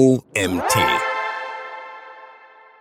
OMT.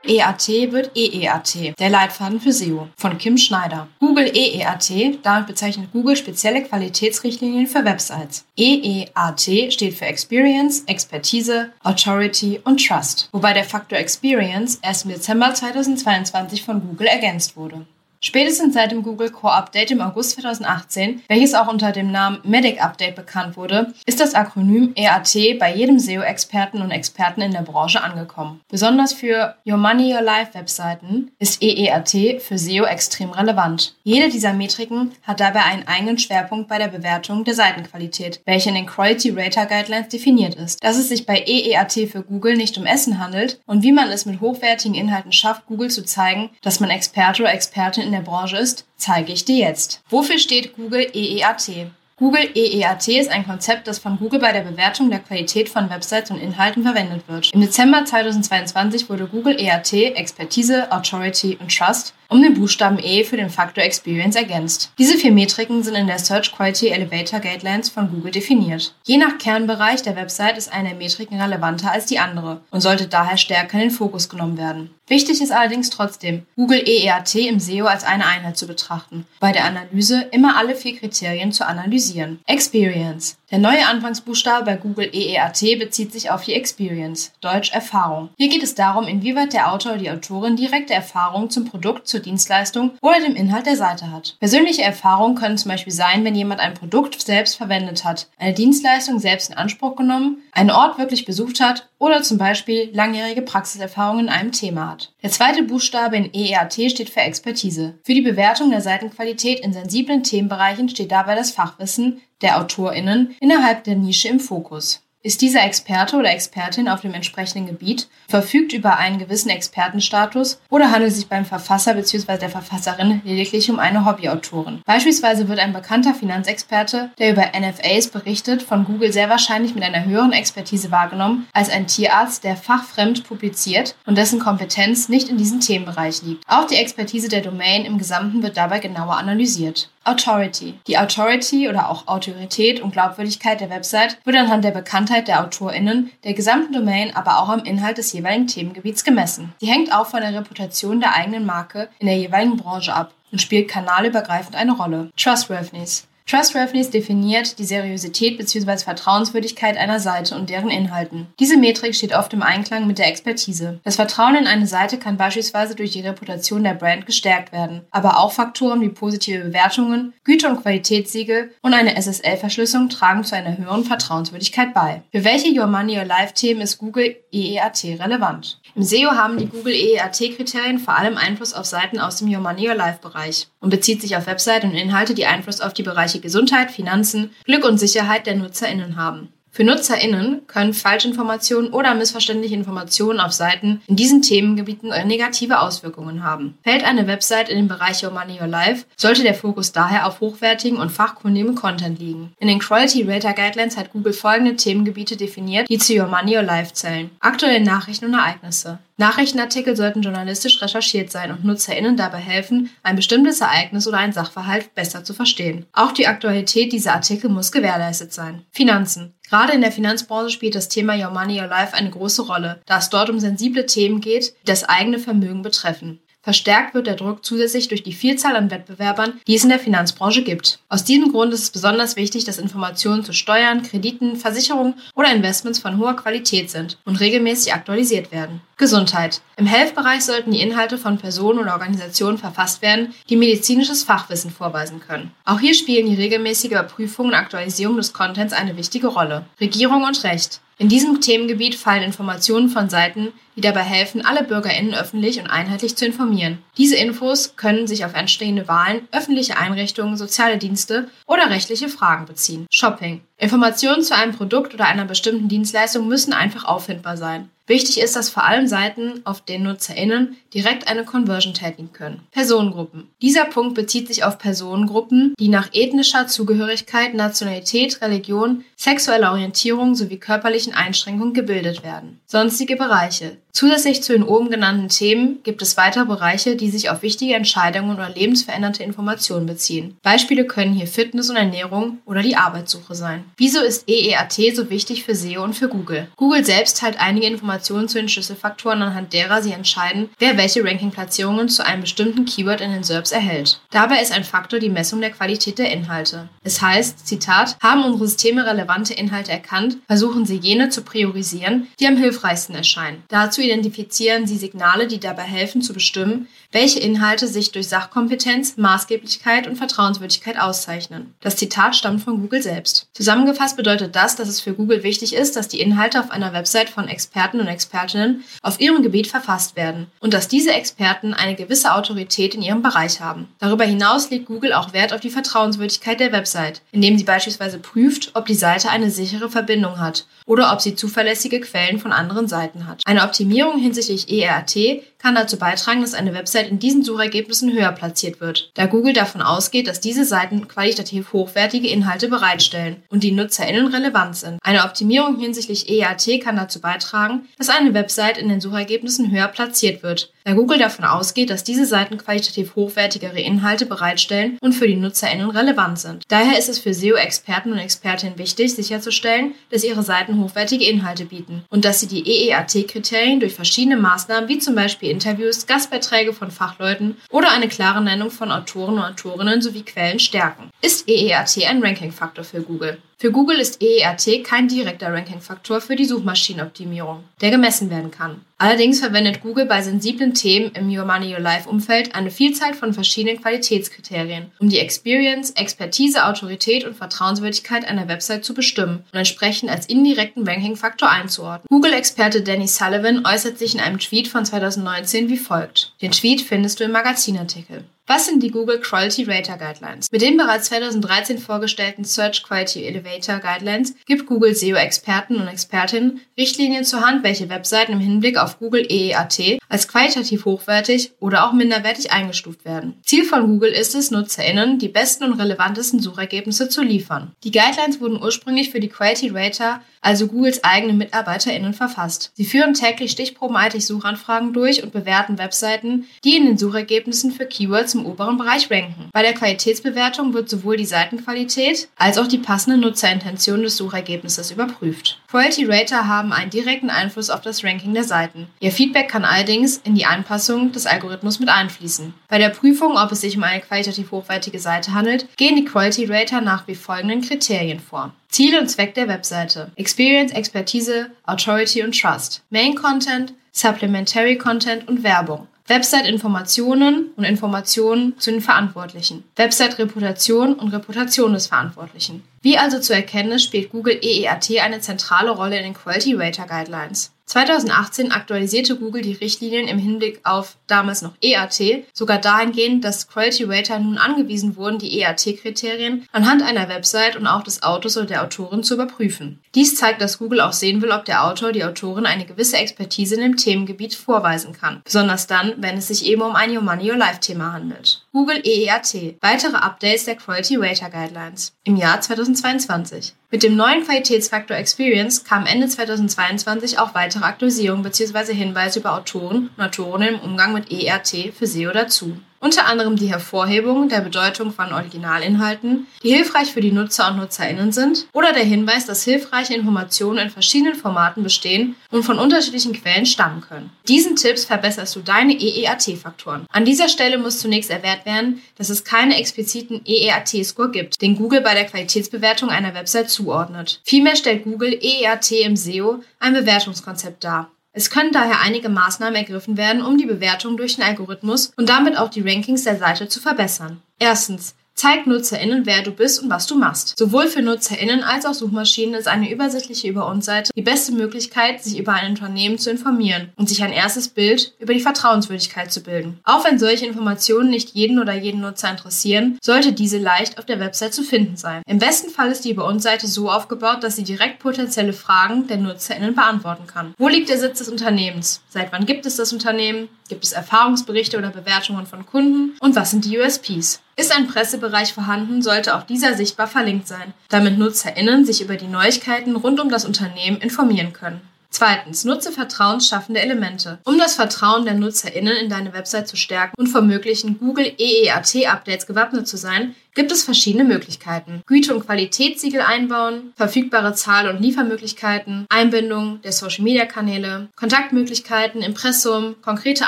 EAT wird EEAT, der Leitfaden für SEO, von Kim Schneider. Google EEAT, damit bezeichnet Google spezielle Qualitätsrichtlinien für Websites. EEAT steht für Experience, Expertise, Authority und Trust, wobei der Faktor Experience erst im Dezember 2022 von Google ergänzt wurde. Spätestens seit dem Google Core Update im August 2018, welches auch unter dem Namen Medic Update bekannt wurde, ist das Akronym EAT bei jedem SEO-Experten und Experten in der Branche angekommen. Besonders für Your Money Your Life Webseiten ist EEAT für SEO extrem relevant. Jede dieser Metriken hat dabei einen eigenen Schwerpunkt bei der Bewertung der Seitenqualität, welche in den Quality Rater Guidelines definiert ist. Dass es sich bei EEAT für Google nicht um Essen handelt und wie man es mit hochwertigen Inhalten schafft, Google zu zeigen, dass man Experte oder Expertin in der Branche ist, zeige ich dir jetzt. Wofür steht Google EEAT? Google EEAT ist ein Konzept, das von Google bei der Bewertung der Qualität von Websites und Inhalten verwendet wird. Im Dezember 2022 wurde Google EAT Expertise, Authority und Trust um den Buchstaben E für den Faktor Experience ergänzt. Diese vier Metriken sind in der Search Quality Elevator Guidelines von Google definiert. Je nach Kernbereich der Website ist eine der Metriken relevanter als die andere und sollte daher stärker in den Fokus genommen werden. Wichtig ist allerdings trotzdem, Google EEAT im SEO als eine Einheit zu betrachten, bei der Analyse immer alle vier Kriterien zu analysieren. Experience. Der neue Anfangsbuchstabe bei Google EEAT bezieht sich auf die Experience, Deutsch Erfahrung. Hier geht es darum, inwieweit der Autor oder die Autorin direkte Erfahrung zum Produkt, zur Dienstleistung oder dem Inhalt der Seite hat. Persönliche Erfahrungen können zum Beispiel sein, wenn jemand ein Produkt selbst verwendet hat, eine Dienstleistung selbst in Anspruch genommen, einen Ort wirklich besucht hat oder zum Beispiel langjährige Praxiserfahrung in einem Thema hat. Der zweite Buchstabe in EEAT steht für Expertise. Für die Bewertung der Seitenqualität in sensiblen Themenbereichen steht dabei das Fachwissen der AutorInnen innerhalb der Nische im Fokus. Ist dieser Experte oder Expertin auf dem entsprechenden Gebiet, verfügt über einen gewissen Expertenstatus oder handelt es sich beim Verfasser bzw. der Verfasserin lediglich um eine Hobbyautorin? Beispielsweise wird ein bekannter Finanzexperte, der über NFAs berichtet, von Google sehr wahrscheinlich mit einer höheren Expertise wahrgenommen als ein Tierarzt, der fachfremd publiziert und dessen Kompetenz nicht in diesem Themenbereich liegt. Auch die Expertise der Domain im Gesamten wird dabei genauer analysiert. Authority. Die Authority oder auch Autorität und Glaubwürdigkeit der Website wird anhand der Bekanntheit der AutorInnen, der gesamten Domain, aber auch am Inhalt des jeweiligen Themengebiets gemessen. Sie hängt auch von der Reputation der eigenen Marke in der jeweiligen Branche ab und spielt kanalübergreifend eine Rolle. Trustworthiness. Trustworthiness definiert die Seriosität bzw. Vertrauenswürdigkeit einer Seite und deren Inhalten. Diese Metrik steht oft im Einklang mit der Expertise. Das Vertrauen in eine Seite kann beispielsweise durch die Reputation der Brand gestärkt werden, aber auch Faktoren wie positive Bewertungen, Güte- und Qualitätssiegel und eine SSL-Verschlüsselung tragen zu einer höheren Vertrauenswürdigkeit bei. Für welche Your Money Your Life Themen ist Google EEAT relevant? Im SEO haben die Google EEAT-Kriterien vor allem Einfluss auf Seiten aus dem Your Money Your Life-Bereich und bezieht sich auf Webseiten und Inhalte, die Einfluss auf die Bereiche Gesundheit, Finanzen, Glück und Sicherheit der NutzerInnen haben. Für NutzerInnen können Falschinformationen oder missverständliche Informationen auf Seiten in diesen Themengebieten negative Auswirkungen haben. Fällt eine Website in den Bereich Your Money Your Life, sollte der Fokus daher auf hochwertigen und fachkundigem Content liegen. In den Quality Rater Guidelines hat Google folgende Themengebiete definiert, die zu Your Money Your Life zählen. Aktuelle Nachrichten und Ereignisse. Nachrichtenartikel sollten journalistisch recherchiert sein und NutzerInnen dabei helfen, ein bestimmtes Ereignis oder ein Sachverhalt besser zu verstehen. Auch die Aktualität dieser Artikel muss gewährleistet sein. Finanzen. Gerade in der Finanzbranche spielt das Thema Your Money Your Life eine große Rolle, da es dort um sensible Themen geht, die das eigene Vermögen betreffen. Verstärkt wird der Druck zusätzlich durch die Vielzahl an Wettbewerbern, die es in der Finanzbranche gibt. Aus diesem Grund ist es besonders wichtig, dass Informationen zu Steuern, Krediten, Versicherungen oder Investments von hoher Qualität sind und regelmäßig aktualisiert werden. Gesundheit. Im Health-Bereich sollten die Inhalte von Personen oder Organisationen verfasst werden, die medizinisches Fachwissen vorweisen können. Auch hier spielen die regelmäßige Überprüfung und Aktualisierung des Contents eine wichtige Rolle. Regierung und Recht. In diesem Themengebiet fallen Informationen von Seiten, die dabei helfen, alle BürgerInnen öffentlich und einheitlich zu informieren. Diese Infos können sich auf anstehende Wahlen, öffentliche Einrichtungen, soziale Dienste oder rechtliche Fragen beziehen. Shopping. Informationen zu einem Produkt oder einer bestimmten Dienstleistung müssen einfach auffindbar sein. Wichtig ist, dass vor allem Seiten, auf denen NutzerInnen direkt eine Conversion tätigen können. Personengruppen. Dieser Punkt bezieht sich auf Personengruppen, die nach ethnischer Zugehörigkeit, Nationalität, Religion, sexueller Orientierung sowie körperlichen Einschränkungen gebildet werden. Sonstige Bereiche. Zusätzlich zu den oben genannten Themen gibt es weitere Bereiche, die sich auf wichtige Entscheidungen oder lebensverändernde Informationen beziehen. Beispiele können hier Fitness und Ernährung oder die Arbeitssuche sein. Wieso ist EEAT so wichtig für SEO und für Google? Google selbst teilt einige Informationen zu den Schlüsselfaktoren, anhand derer sie entscheiden, wer welche Rankingplatzierungen zu einem bestimmten Keyword in den SERPs erhält. Dabei ist ein Faktor die Messung der Qualität der Inhalte. Es heißt, Zitat, haben unsere Systeme relevante Inhalte erkannt, versuchen sie jene zu priorisieren, die am hilfreichsten erscheinen. Dazu identifizieren sie Signale, die dabei helfen zu bestimmen, welche Inhalte sich durch Sachkompetenz, Maßgeblichkeit und Vertrauenswürdigkeit auszeichnen. Das Zitat stammt von Google selbst. Zusammengefasst bedeutet das, dass es für Google wichtig ist, dass die Inhalte auf einer Website von Experten und Expertinnen auf ihrem Gebiet verfasst werden und dass diese Experten eine gewisse Autorität in ihrem Bereich haben. Darüber hinaus legt Google auch Wert auf die Vertrauenswürdigkeit der Website, indem sie beispielsweise prüft, ob die Seite eine sichere Verbindung hat oder ob sie zuverlässige Quellen von anderen Seiten hat. Eine Optimierung hinsichtlich ERT kann dazu beitragen, dass eine Website in diesen Suchergebnissen höher platziert wird, da Google davon ausgeht, dass diese Seiten qualitativ hochwertige Inhalte bereitstellen und die NutzerInnen relevant sind. Eine Optimierung hinsichtlich EAT kann dazu beitragen, dass eine Website in den Suchergebnissen höher platziert wird, da Google davon ausgeht, dass diese Seiten qualitativ hochwertigere Inhalte bereitstellen und für die NutzerInnen relevant sind. Daher ist es für SEO-Experten und Expertinnen wichtig, sicherzustellen, dass ihre Seiten hochwertige Inhalte bieten und dass sie die EEAT-Kriterien durch verschiedene Maßnahmen wie zum Beispiel Interviews, Gastbeiträge von Fachleuten oder eine klare Nennung von Autoren und Autorinnen sowie Quellen stärken. Ist EEAT ein Ranking-Faktor für Google? Für Google ist EEAT kein direkter Ranking-Faktor für die Suchmaschinenoptimierung, der gemessen werden kann. Allerdings verwendet Google bei sensiblen Themen im Your Money Your Life Umfeld eine Vielzahl von verschiedenen Qualitätskriterien, um die Experience, Expertise, Autorität und Vertrauenswürdigkeit einer Website zu bestimmen und entsprechend als indirekten Ranking-Faktor einzuordnen. Google-Experte Danny Sullivan äußert sich in einem Tweet von 2019 wie folgt. Den Tweet findest du im Magazinartikel. Was sind die Google Quality Rater Guidelines? Mit den bereits 2013 vorgestellten Search Quality Elevator Guidelines gibt Google SEO-Experten und Expertinnen Richtlinien zur Hand, welche Webseiten im Hinblick auf Google EEAT als qualitativ hochwertig oder auch minderwertig eingestuft werden. Ziel von Google ist es, NutzerInnen die besten und relevantesten Suchergebnisse zu liefern. Die Guidelines wurden ursprünglich für die Quality Rater also Googles eigene MitarbeiterInnen verfasst. Sie führen täglich stichprobenartig Suchanfragen durch und bewerten Webseiten, die in den Suchergebnissen für Keywords im oberen Bereich ranken. Bei der Qualitätsbewertung wird sowohl die Seitenqualität als auch die passende Nutzerintention des Suchergebnisses überprüft. Quality Rater haben einen direkten Einfluss auf das Ranking der Seiten. Ihr Feedback kann allerdings in die Anpassung des Algorithmus mit einfließen. Bei der Prüfung, ob es sich um eine qualitativ hochwertige Seite handelt, gehen die Quality Rater nach wie folgenden Kriterien vor. Ziel und Zweck der Webseite. Experience, Expertise, Authority und Trust. Main Content, Supplementary Content und Werbung. Website-Informationen und Informationen zu den Verantwortlichen. Website-Reputation und Reputation des Verantwortlichen. Wie also zu erkennen ist, spielt Google EEAT eine zentrale Rolle in den Quality Rater Guidelines. 2018 aktualisierte Google die Richtlinien im Hinblick auf damals noch EAT, sogar dahingehend, dass Quality Rater nun angewiesen wurden, die EAT-Kriterien anhand einer Website und auch des Autors oder der Autorin zu überprüfen. Dies zeigt, dass Google auch sehen will, ob der Autor, die Autorin eine gewisse Expertise in dem Themengebiet vorweisen kann, besonders dann, wenn es sich eben um ein Your Money Your Life Thema handelt. Google EEAT. Weitere Updates der Quality Rater Guidelines im Jahr 2022. Mit dem neuen Qualitätsfaktor Experience kamen Ende 2022 auch weitere Aktualisierungen bzw. Hinweise über Autoren und Autorinnen im Umgang mit ERT für SEO dazu. Unter anderem die Hervorhebung der Bedeutung von Originalinhalten, die hilfreich für die Nutzer und Nutzerinnen sind, oder der Hinweis, dass hilfreiche Informationen in verschiedenen Formaten bestehen und von unterschiedlichen Quellen stammen können. Diesen Tipps verbesserst du deine EEAT-Faktoren. An dieser Stelle muss zunächst erwähnt werden, dass es keine expliziten EEAT-Score gibt, den Google bei der Qualitätsbewertung einer Website zuordnet. Vielmehr stellt Google EEAT im SEO ein Bewertungskonzept dar. Es können daher einige Maßnahmen ergriffen werden, um die Bewertung durch den Algorithmus und damit auch die Rankings der Seite zu verbessern. Erstens. Zeigt NutzerInnen, wer du bist und was du machst. Sowohl für NutzerInnen als auch Suchmaschinen ist eine übersichtliche Über uns Seite die beste Möglichkeit, sich über ein Unternehmen zu informieren und sich ein erstes Bild über die Vertrauenswürdigkeit zu bilden. Auch wenn solche Informationen nicht jeden oder jeden Nutzer interessieren, sollte diese leicht auf der Website zu finden sein. Im besten Fall ist die Über uns Seite so aufgebaut, dass sie direkt potenzielle Fragen der NutzerInnen beantworten kann. Wo liegt der Sitz des Unternehmens? Seit wann gibt es das Unternehmen? Gibt es Erfahrungsberichte oder Bewertungen von Kunden? Und was sind die USPs? Ist ein Pressebereich vorhanden, sollte auch dieser sichtbar verlinkt sein, damit NutzerInnen sich über die Neuigkeiten rund um das Unternehmen informieren können. Zweitens, nutze vertrauensschaffende Elemente. Um das Vertrauen der NutzerInnen in deine Website zu stärken und vor möglichen Google EEAT-Updates gewappnet zu sein, gibt es verschiedene Möglichkeiten. Güte- und Qualitätssiegel einbauen, verfügbare Zahl- und Liefermöglichkeiten, Einbindung der Social-Media-Kanäle, Kontaktmöglichkeiten, Impressum, konkrete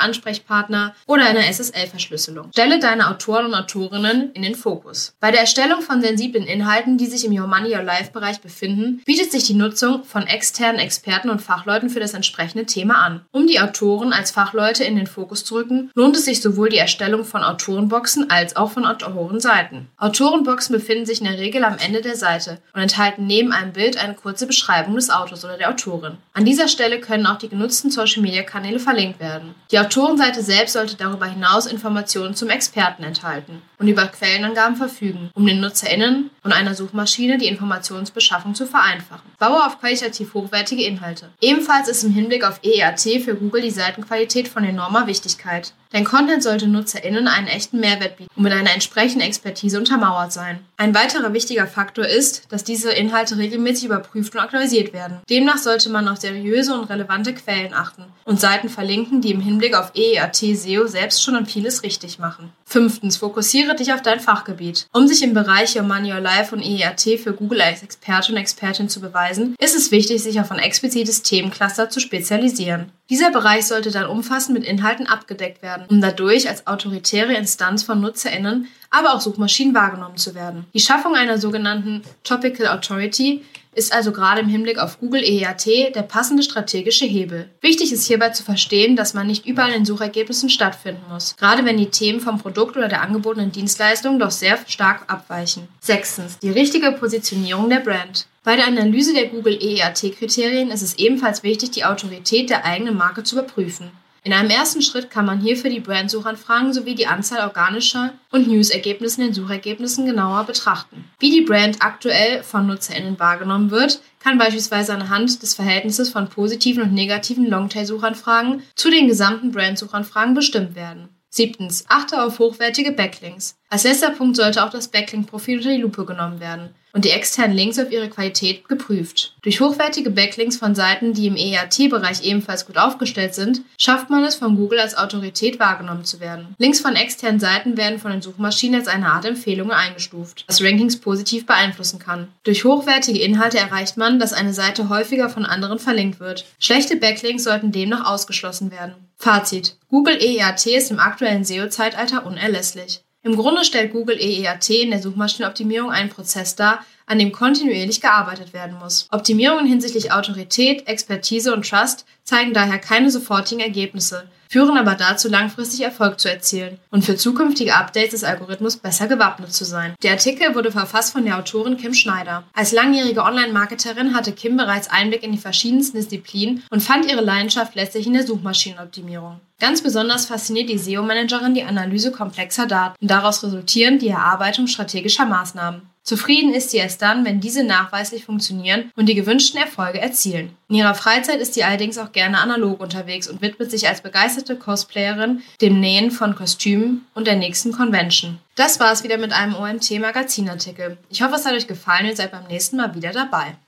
Ansprechpartner oder eine SSL-Verschlüsselung. Stelle deine Autoren und Autorinnen in den Fokus. Bei der Erstellung von sensiblen Inhalten, die sich im Your Money Your Life-Bereich befinden, bietet sich die Nutzung von externen Experten und Fachleuten für das entsprechende Thema an. Um die Autoren als Fachleute in den Fokus zu rücken, lohnt es sich sowohl die Erstellung von Autorenboxen als auch von Autorenseiten. Autorenboxen befinden sich in der Regel am Ende der Seite und enthalten neben einem Bild eine kurze Beschreibung des Autors oder der Autorin. An dieser Stelle können auch die genutzten Social-Media-Kanäle verlinkt werden. Die Autorenseite selbst sollte darüber hinaus Informationen zum Experten enthalten und über Quellenangaben verfügen, um den NutzerInnen und einer Suchmaschine die Informationsbeschaffung zu vereinfachen. Baue auf qualitativ hochwertige Inhalte. Ebenfalls ist im Hinblick auf EEAT für Google die Seitenqualität von enormer Wichtigkeit. Dein Content sollte NutzerInnen einen echten Mehrwert bieten und mit einer entsprechenden Expertise untermauert sein. Ein weiterer wichtiger Faktor ist, dass diese Inhalte regelmäßig überprüft und aktualisiert werden. Demnach sollte man auf seriöse und relevante Quellen achten und Seiten verlinken, die im Hinblick auf EEAT SEO selbst schon vieles richtig machen. Fünftens, fokussiere dich auf dein Fachgebiet. Um sich im Bereich Your Money Your Life und EEAT für Google als Experte und Expertin zu beweisen, ist es wichtig, sich auf ein explizites Themencluster zu spezialisieren. Dieser Bereich sollte dann umfassend mit Inhalten abgedeckt werden, um dadurch als autoritäre Instanz von NutzerInnen, aber auch Suchmaschinen wahrgenommen zu werden. Die Schaffung einer sogenannten Topical Authority ist also gerade im Hinblick auf Google EAT der passende strategische Hebel. Wichtig ist hierbei zu verstehen, dass man nicht überall in Suchergebnissen stattfinden muss, gerade wenn die Themen vom Produkt oder der angebotenen Dienstleistung doch sehr stark abweichen. Sechstens, die richtige Positionierung der Brand. Bei der Analyse der Google EAT-Kriterien ist es ebenfalls wichtig, die Autorität der eigenen Marke zu überprüfen. In einem ersten Schritt kann man hierfür die Brandsuchanfragen sowie die Anzahl organischer und News-Ergebnisse in den Suchergebnissen genauer betrachten. Wie die Brand aktuell von NutzerInnen wahrgenommen wird, kann beispielsweise anhand des Verhältnisses von positiven und negativen Longtail-Suchanfragen zu den gesamten Brand-Suchanfragen bestimmt werden. Siebtens, achte auf hochwertige Backlinks. Als letzter Punkt sollte auch das Backlink-Profil unter die Lupe genommen werden und die externen Links auf ihre Qualität geprüft. Durch hochwertige Backlinks von Seiten, die im EAT-Bereich ebenfalls gut aufgestellt sind, schafft man es, von Google als Autorität wahrgenommen zu werden. Links von externen Seiten werden von den Suchmaschinen als eine Art Empfehlung eingestuft, was Rankings positiv beeinflussen kann. Durch hochwertige Inhalte erreicht man, dass eine Seite häufiger von anderen verlinkt wird. Schlechte Backlinks sollten demnach ausgeschlossen werden. Fazit. Google EAT ist im aktuellen SEO-Zeitalter unerlässlich. Im Grunde stellt Google EEAT in der Suchmaschinenoptimierung einen Prozess dar, an dem kontinuierlich gearbeitet werden muss. Optimierungen hinsichtlich Autorität, Expertise und Trust zeigen daher keine sofortigen Ergebnisse, führen aber dazu, langfristig Erfolg zu erzielen und für zukünftige Updates des Algorithmus besser gewappnet zu sein. Der Artikel wurde verfasst von der Autorin Kim Schneider. Als langjährige Online-Marketerin hatte Kim bereits Einblick in die verschiedensten Disziplinen und fand ihre Leidenschaft letztlich in der Suchmaschinenoptimierung. Ganz besonders fasziniert die SEO-Managerin die Analyse komplexer Daten und daraus resultierend die Erarbeitung strategischer Maßnahmen. Zufrieden ist sie erst dann, wenn diese nachweislich funktionieren und die gewünschten Erfolge erzielen. In ihrer Freizeit ist sie allerdings auch gerne analog unterwegs und widmet sich als begeisterte Cosplayerin dem Nähen von Kostümen und der nächsten Convention. Das war es wieder mit einem OMT Magazinartikel. Ich hoffe, es hat euch gefallen und seid beim nächsten Mal wieder dabei.